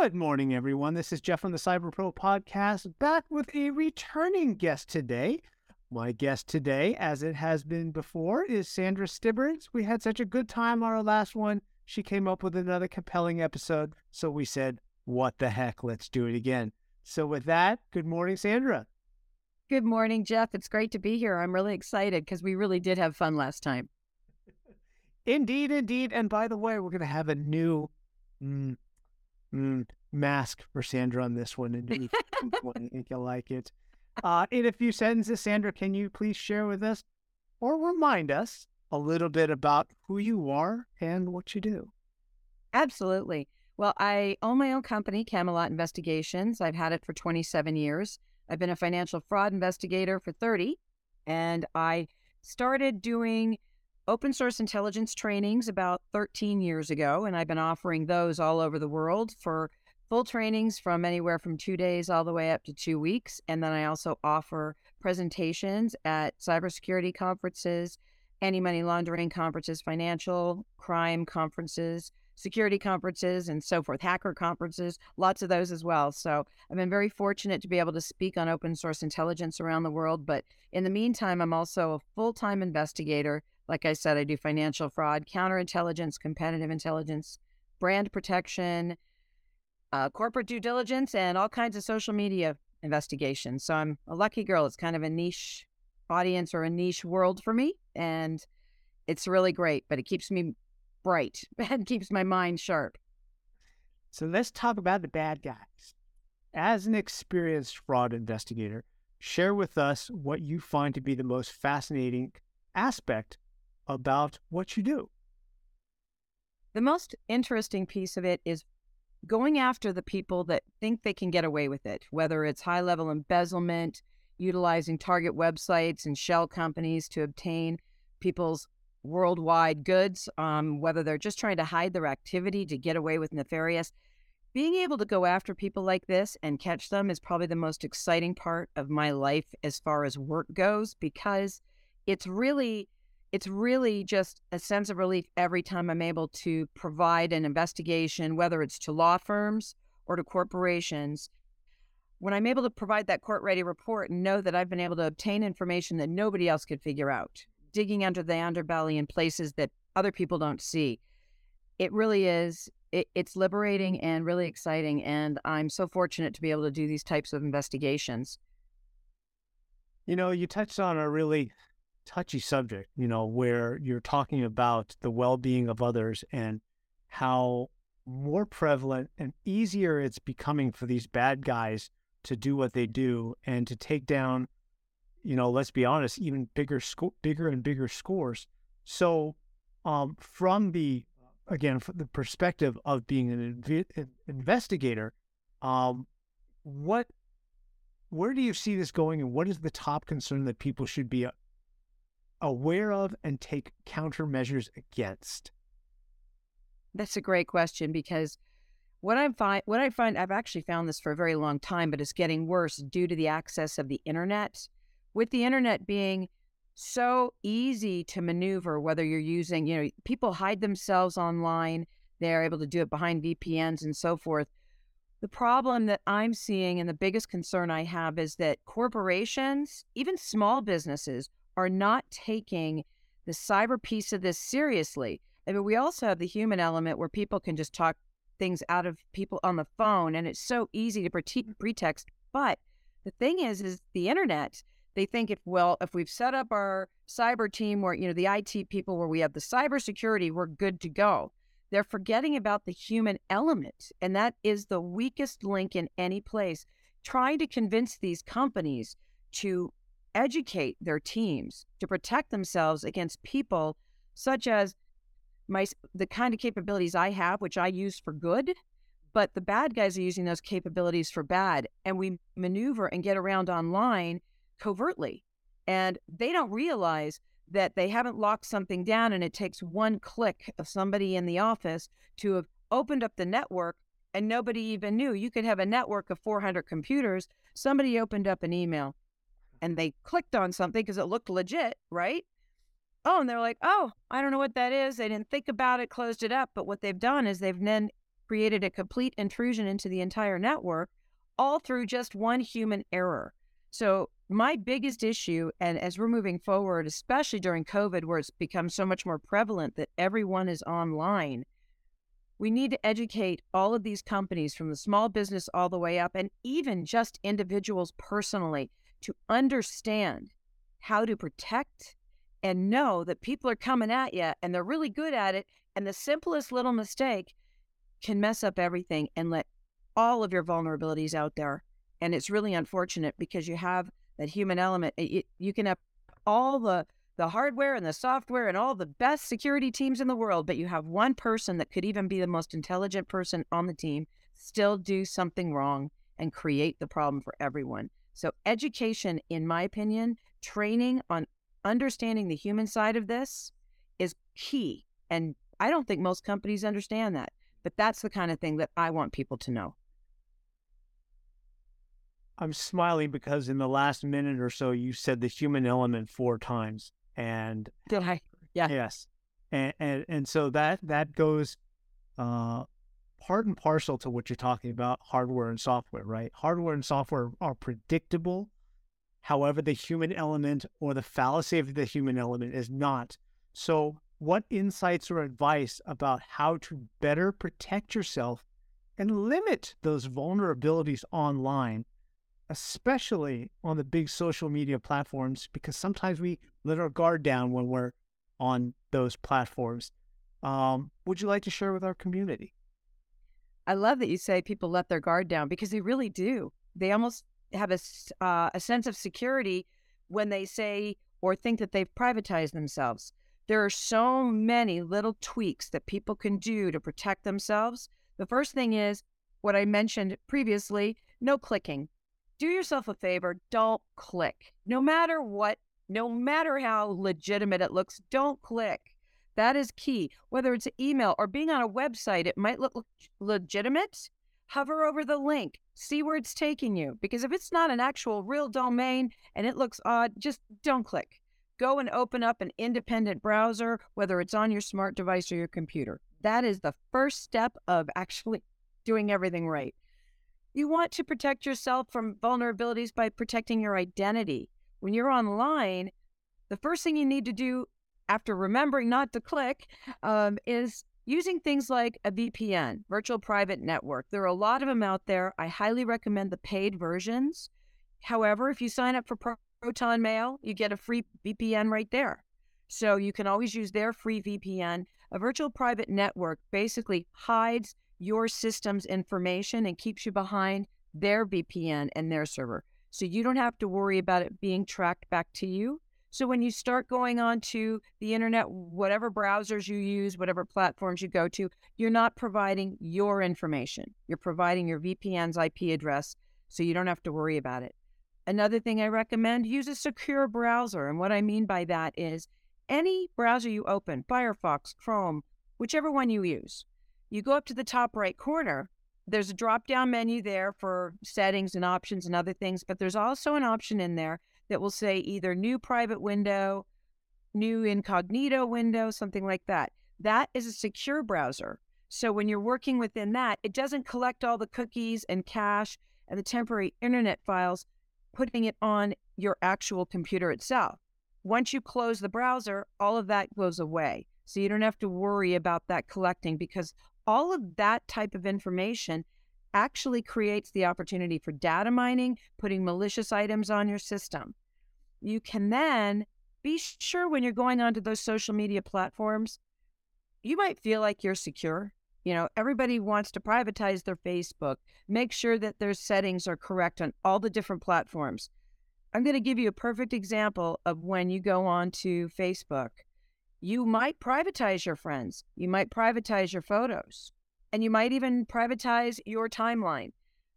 Good morning, everyone. This is Jeff from the Cyber Pro podcast, back with a returning guest today. My guest today, as it has been before, is Sandra Stibbards. We had such a good time on our last one. She came up with another compelling episode. So we said, what the heck? Let's do it again. So, with that, good morning, Sandra. Good morning, Jeff. It's great to be here. I'm really excited because we really did have fun last time. Indeed, indeed. And by the way, we're going to have a new mm, mm, mask for Sandra on this one. And I think you'll like it. Uh, in a few sentences, Sandra, can you please share with us or remind us a little bit about who you are and what you do? Absolutely. Well, I own my own company, Camelot Investigations. I've had it for 27 years. I've been a financial fraud investigator for 30, and I started doing open source intelligence trainings about 13 years ago, and I've been offering those all over the world for full trainings from anywhere from two days all the way up to two weeks. And then I also offer presentations at cybersecurity conferences, anti money laundering conferences, financial crime conferences, security conferences and so forth, hacker conferences, lots of those as well. So I've been very fortunate to be able to speak on open source intelligence around the world. But in the meantime, I'm also a full time investigator. Like I said, I do financial fraud, counterintelligence, competitive intelligence, brand protection, uh, corporate due diligence, and all kinds of social media investigations. So I'm a lucky girl. It's kind of a niche audience or a niche world for me. And it's really great, but it keeps me bright and keeps my mind sharp. So let's talk about the bad guys. As an experienced fraud investigator, share with us what you find to be the most fascinating aspect about what you do. The most interesting piece of it is going after the people that think they can get away with it, whether it's high level embezzlement, utilizing target websites and shell companies to obtain people's worldwide goods, um, whether they're just trying to hide their activity to get away with nefarious. Being able to go after people like this and catch them is probably the most exciting part of my life as far as work goes because it's really it's really just a sense of relief every time I'm able to provide an investigation, whether it's to law firms or to corporations. When I'm able to provide that court ready report and know that I've been able to obtain information that nobody else could figure out, digging under the underbelly in places that other people don't see. It really is. It, it's liberating and really exciting, and I'm so fortunate to be able to do these types of investigations. You know, you touched on a really touchy subject. You know, where you're talking about the well-being of others and how more prevalent and easier it's becoming for these bad guys to do what they do and to take down you know, let's be honest, even bigger sco- bigger and bigger scores. So, um, from the again, from the perspective of being an inv- investigator, um, what, where do you see this going, and what is the top concern that people should be uh, aware of and take countermeasures against? That's a great question because what I find, what I find, I've actually found this for a very long time, but it's getting worse due to the access of the internet with the internet being so easy to maneuver, whether you're using, you know, people hide themselves online, they're able to do it behind VPNs and so forth. The problem that I'm seeing and the biggest concern I have is that corporations, even small businesses, are not taking the cyber piece of this seriously. I mean, we also have the human element where people can just talk things out of people on the phone, and it's so easy to pre- mm-hmm. pretext. But the thing is, is the internet they think if well if we've set up our cyber team where you know the IT people where we have the cybersecurity we're good to go. They're forgetting about the human element and that is the weakest link in any place. Trying to convince these companies to educate their teams to protect themselves against people such as my the kind of capabilities I have which I use for good but the bad guys are using those capabilities for bad and we maneuver and get around online covertly. And they don't realize that they haven't locked something down and it takes one click of somebody in the office to have opened up the network and nobody even knew. You could have a network of 400 computers. Somebody opened up an email and they clicked on something because it looked legit, right? Oh, and they're like, oh, I don't know what that is. They didn't think about it, closed it up. But what they've done is they've then created a complete intrusion into the entire network, all through just one human error. So, my biggest issue, and as we're moving forward, especially during COVID, where it's become so much more prevalent that everyone is online, we need to educate all of these companies from the small business all the way up, and even just individuals personally, to understand how to protect and know that people are coming at you and they're really good at it. And the simplest little mistake can mess up everything and let all of your vulnerabilities out there. And it's really unfortunate because you have that human element. It, you can have all the the hardware and the software and all the best security teams in the world, but you have one person that could even be the most intelligent person on the team still do something wrong and create the problem for everyone. So, education, in my opinion, training on understanding the human side of this is key. And I don't think most companies understand that, but that's the kind of thing that I want people to know. I'm smiling because in the last minute or so, you said the human element four times. And did I? Yeah. Yes. And, and, and so that, that goes, uh, part and parcel to what you're talking about hardware and software, right? Hardware and software are predictable However, the human element or the fallacy of the human element is not. So, what insights or advice about how to better protect yourself and limit those vulnerabilities online, especially on the big social media platforms? Because sometimes we let our guard down when we're on those platforms. Um, would you like to share with our community? I love that you say people let their guard down because they really do. They almost have a, uh, a sense of security when they say or think that they've privatized themselves. There are so many little tweaks that people can do to protect themselves. The first thing is what I mentioned previously no clicking. Do yourself a favor, don't click. No matter what, no matter how legitimate it looks, don't click. That is key. Whether it's an email or being on a website, it might look legitimate, hover over the link, see where it's taking you. Because if it's not an actual real domain and it looks odd, just don't click. Go and open up an independent browser, whether it's on your smart device or your computer. That is the first step of actually doing everything right. You want to protect yourself from vulnerabilities by protecting your identity. When you're online, the first thing you need to do after remembering not to click um, is using things like a VPN, virtual private network. There are a lot of them out there. I highly recommend the paid versions. However, if you sign up for Proton Mail, you get a free VPN right there. So you can always use their free VPN. A virtual private network basically hides your system's information and keeps you behind their VPN and their server. So you don't have to worry about it being tracked back to you. So when you start going on to the internet, whatever browsers you use, whatever platforms you go to, you're not providing your information. You're providing your VPN's IP address so you don't have to worry about it. Another thing I recommend, use a secure browser. And what I mean by that is any browser you open, Firefox, Chrome, whichever one you use, you go up to the top right corner. There's a drop down menu there for settings and options and other things, but there's also an option in there that will say either new private window, new incognito window, something like that. That is a secure browser. So when you're working within that, it doesn't collect all the cookies and cache and the temporary internet files, putting it on your actual computer itself. Once you close the browser, all of that goes away. So you don't have to worry about that collecting because all of that type of information actually creates the opportunity for data mining, putting malicious items on your system. You can then be sure when you're going onto those social media platforms, you might feel like you're secure. You know, everybody wants to privatize their Facebook, make sure that their settings are correct on all the different platforms. I'm going to give you a perfect example of when you go on to Facebook. You might privatize your friends, you might privatize your photos, and you might even privatize your timeline.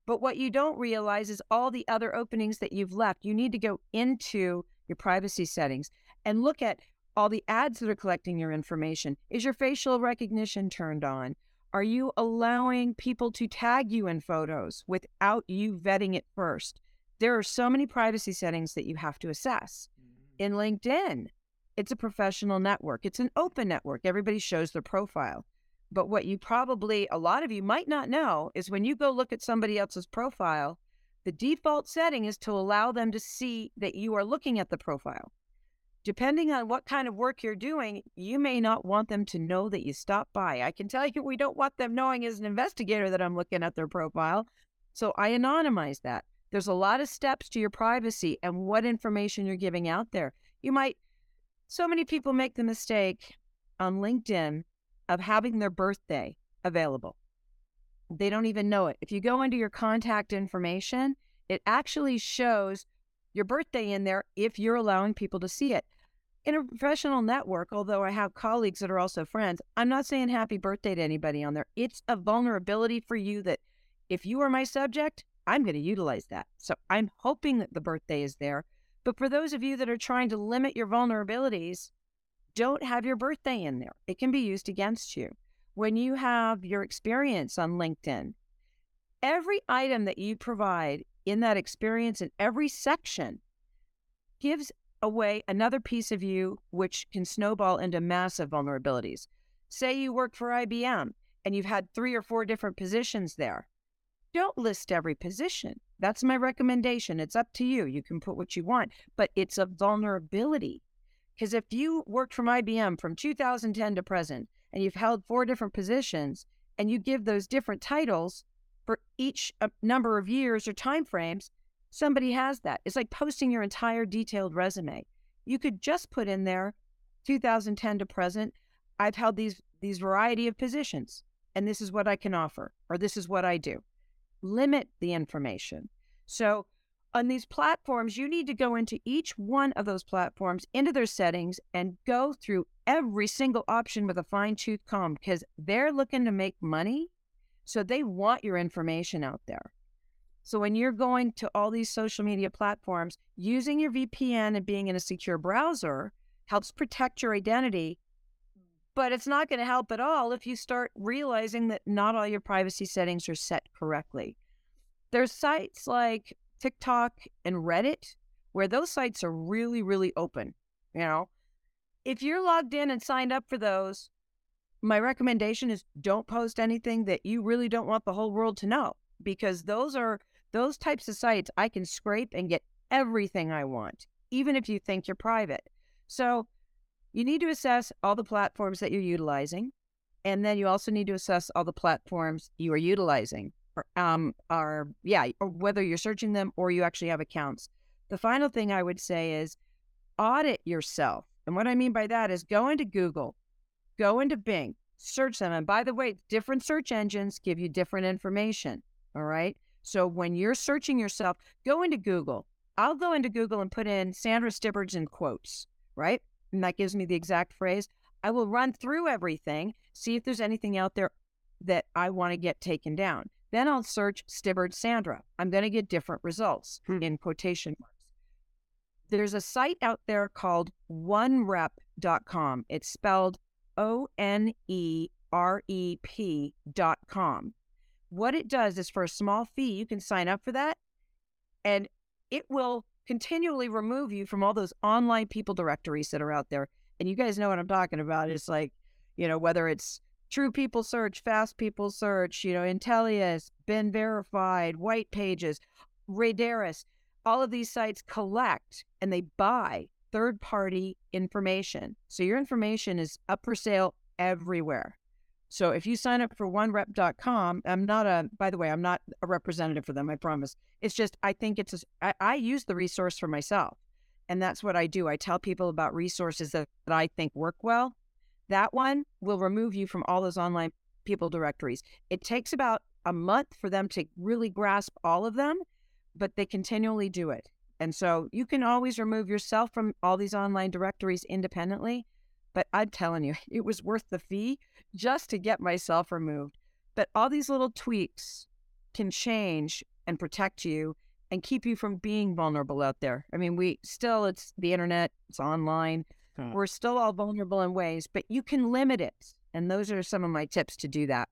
But what you don't realize is all the other openings that you've left. You need to go into your privacy settings and look at all the ads that are collecting your information. Is your facial recognition turned on? Are you allowing people to tag you in photos without you vetting it first? There are so many privacy settings that you have to assess. Mm-hmm. In LinkedIn, it's a professional network, it's an open network. Everybody shows their profile. But what you probably, a lot of you might not know, is when you go look at somebody else's profile, the default setting is to allow them to see that you are looking at the profile. Depending on what kind of work you're doing, you may not want them to know that you stopped by. I can tell you we don't want them knowing as an investigator that I'm looking at their profile. So I anonymize that. There's a lot of steps to your privacy and what information you're giving out there. You might, so many people make the mistake on LinkedIn of having their birthday available. They don't even know it. If you go into your contact information, it actually shows your birthday in there if you're allowing people to see it. In a professional network, although I have colleagues that are also friends, I'm not saying happy birthday to anybody on there. It's a vulnerability for you that if you are my subject, I'm going to utilize that. So I'm hoping that the birthday is there. But for those of you that are trying to limit your vulnerabilities, don't have your birthday in there. It can be used against you. When you have your experience on LinkedIn, every item that you provide in that experience in every section gives away another piece of you, which can snowball into massive vulnerabilities. Say you work for IBM and you've had three or four different positions there. Don't list every position. That's my recommendation. It's up to you. You can put what you want, but it's a vulnerability. Because if you worked from IBM from 2010 to present and you've held four different positions and you give those different titles for each uh, number of years or time frames, somebody has that. It's like posting your entire detailed resume. You could just put in there 2010 to present. I've held these these variety of positions and this is what I can offer or this is what I do. Limit the information. So on these platforms, you need to go into each one of those platforms, into their settings, and go through every single option with a fine tooth comb because they're looking to make money. So they want your information out there. So when you're going to all these social media platforms, using your VPN and being in a secure browser helps protect your identity. But it's not going to help at all if you start realizing that not all your privacy settings are set correctly. There's sites like TikTok and Reddit, where those sites are really, really open. You know, if you're logged in and signed up for those, my recommendation is don't post anything that you really don't want the whole world to know because those are those types of sites I can scrape and get everything I want, even if you think you're private. So you need to assess all the platforms that you're utilizing. And then you also need to assess all the platforms you are utilizing um, are, yeah, or whether you're searching them or you actually have accounts. The final thing I would say is audit yourself. And what I mean by that is go into Google, go into Bing, search them. And by the way, different search engines give you different information. All right. So when you're searching yourself, go into Google. I'll go into Google and put in Sandra Stibbards in quotes, right? And that gives me the exact phrase. I will run through everything, see if there's anything out there that I want to get taken down. Then I'll search Stibbard Sandra. I'm going to get different results hmm. in quotation marks. There's a site out there called onerep.com. It's spelled O N E R E P.com. What it does is for a small fee, you can sign up for that and it will continually remove you from all those online people directories that are out there. And you guys know what I'm talking about. It's like, you know, whether it's True People Search, Fast People Search, you know, Intelius, Been Verified, White Pages, Radaris, all of these sites collect and they buy third party information. So your information is up for sale everywhere. So if you sign up for onerep.com, I'm not a, by the way, I'm not a representative for them, I promise. It's just, I think it's, a, I, I use the resource for myself. And that's what I do. I tell people about resources that, that I think work well that one will remove you from all those online people directories. It takes about a month for them to really grasp all of them, but they continually do it. And so you can always remove yourself from all these online directories independently. But I'm telling you, it was worth the fee just to get myself removed. But all these little tweaks can change and protect you and keep you from being vulnerable out there. I mean, we still, it's the internet, it's online. We're still all vulnerable in ways, but you can limit it. And those are some of my tips to do that.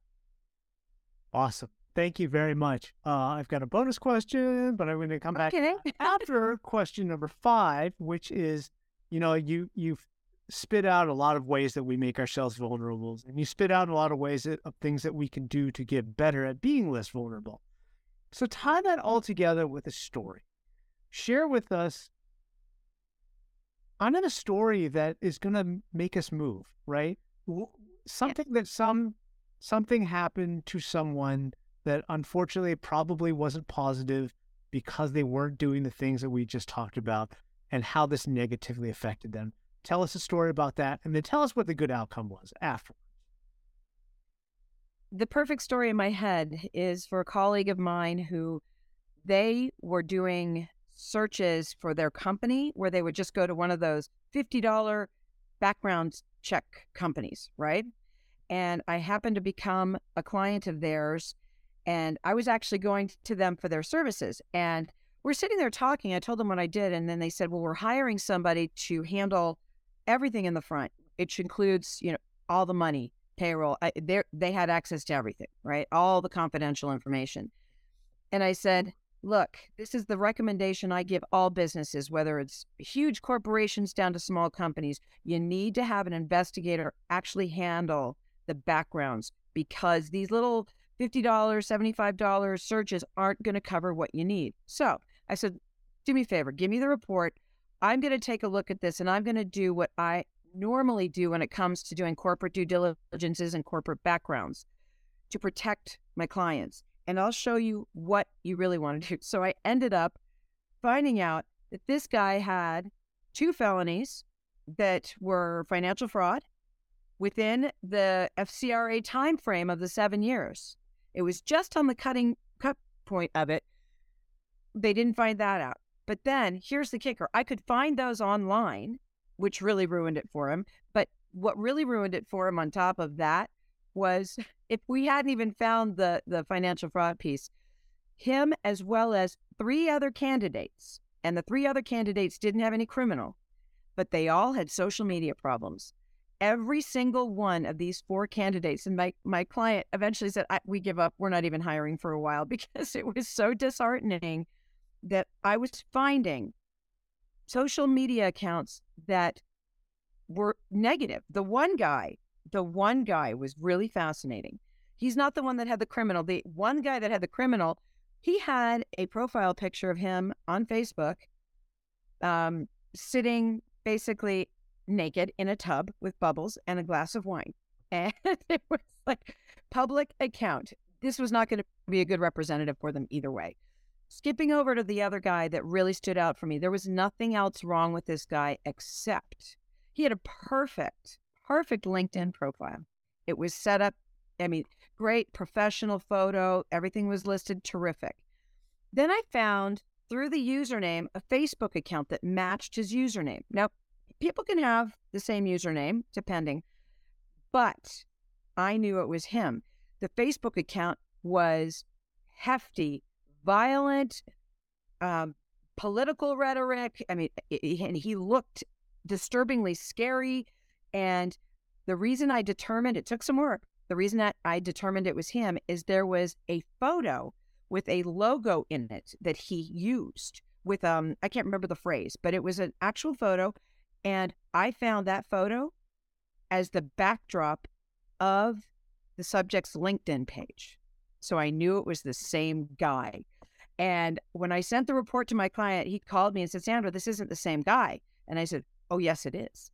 Awesome. Thank you very much. Uh, I've got a bonus question, but I'm going to come back okay. after question number five, which is, you know, you you've spit out a lot of ways that we make ourselves vulnerable, and you spit out a lot of ways that, of things that we can do to get better at being less vulnerable. So tie that all together with a story. Share with us kind of a story that is going to make us move, right? Something that some something happened to someone that unfortunately probably wasn't positive because they weren't doing the things that we just talked about and how this negatively affected them. Tell us a story about that and then tell us what the good outcome was afterwards. The perfect story in my head is for a colleague of mine who they were doing searches for their company where they would just go to one of those $50 background check companies, right? And I happened to become a client of theirs and I was actually going to them for their services. And we're sitting there talking. I told them what I did. And then they said, well, we're hiring somebody to handle everything in the front, which includes, you know, all the money, payroll. They they had access to everything, right? All the confidential information. And I said, look, this is the recommendation I give all businesses, whether it's huge corporations down to small companies. You need to have an investigator actually handle the backgrounds because these little $50, $75 searches aren't going to cover what you need. So I said, do me a favor, give me the report. I'm going to take a look at this and I'm going to do what I normally do when it comes to doing corporate due diligences and corporate backgrounds to protect my clients. And I'll show you what you really want to do. So I ended up finding out that this guy had two felonies that were financial fraud within the FCRA timeframe of the seven years. It was just on the cutting cut point of it. They didn't find that out. But then here's the kicker I could find those online, which really ruined it for him. But what really ruined it for him on top of that was if we hadn't even found the, the financial fraud piece, him as well as three other candidates, and the three other candidates didn't have any criminal, but they all had social media problems. Every single one of these four candidates and my, my client eventually said we give up. We're not even hiring for a while because it was so disheartening that i was finding social media accounts that were negative. The one guy the one guy was really fascinating he's not the one that had the criminal the one guy that had the criminal he had a profile picture of him on facebook um, sitting basically naked in a tub with bubbles and a glass of wine. And it was like public account. This was not going to be a good representative for them either way. Skipping over to the other guy that really stood out for me, there was nothing else wrong with this guy except he had a perfect, perfect LinkedIn profile. It was set up, I mean, great professional photo, everything was listed terrific. Then I found through the username a Facebook account that matched his username. Now, people can have the same username, depending, but I knew it was him. The Facebook account was hefty, violent, um, political rhetoric. I mean, and he looked disturbingly scary. And the reason I determined it took some work. The reason that I determined it was him is there was a photo with a logo in it that he used with um I can't remember the phrase, but it was an actual photo and I found that photo as the backdrop of the subject's LinkedIn page. So I knew it was the same guy. And when I sent the report to my client, he called me and said, Sandra, this isn't the same guy. And I said, Oh, yes, it is.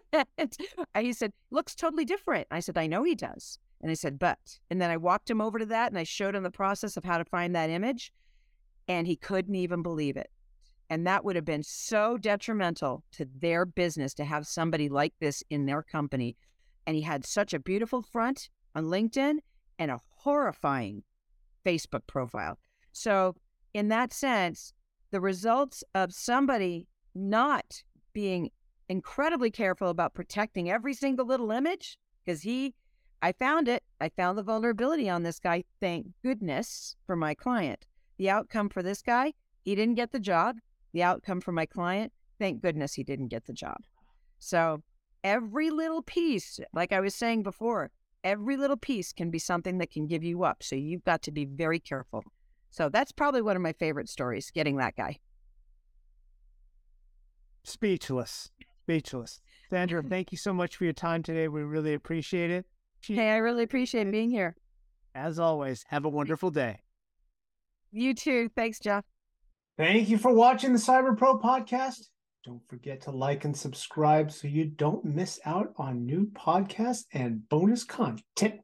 and he said, Looks totally different. I said, I know he does. And I said, But. And then I walked him over to that and I showed him the process of how to find that image. And he couldn't even believe it. And that would have been so detrimental to their business to have somebody like this in their company. And he had such a beautiful front on LinkedIn and a horrifying Facebook profile. So, in that sense, the results of somebody not being incredibly careful about protecting every single little image, because he, I found it, I found the vulnerability on this guy. Thank goodness for my client. The outcome for this guy, he didn't get the job the outcome for my client, thank goodness he didn't get the job. So every little piece, like I was saying before, every little piece can be something that can give you up. So you've got to be very careful. So that's probably one of my favorite stories, getting that guy. Speechless. Speechless. Sandra, thank you so much for your time today. We really appreciate it. Hey, I really appreciate being here. As always, have a wonderful day. You too. Thanks, Jeff. Thank you for watching the Cyber Pro podcast. Don't forget to like and subscribe so you don't miss out on new podcasts and bonus content.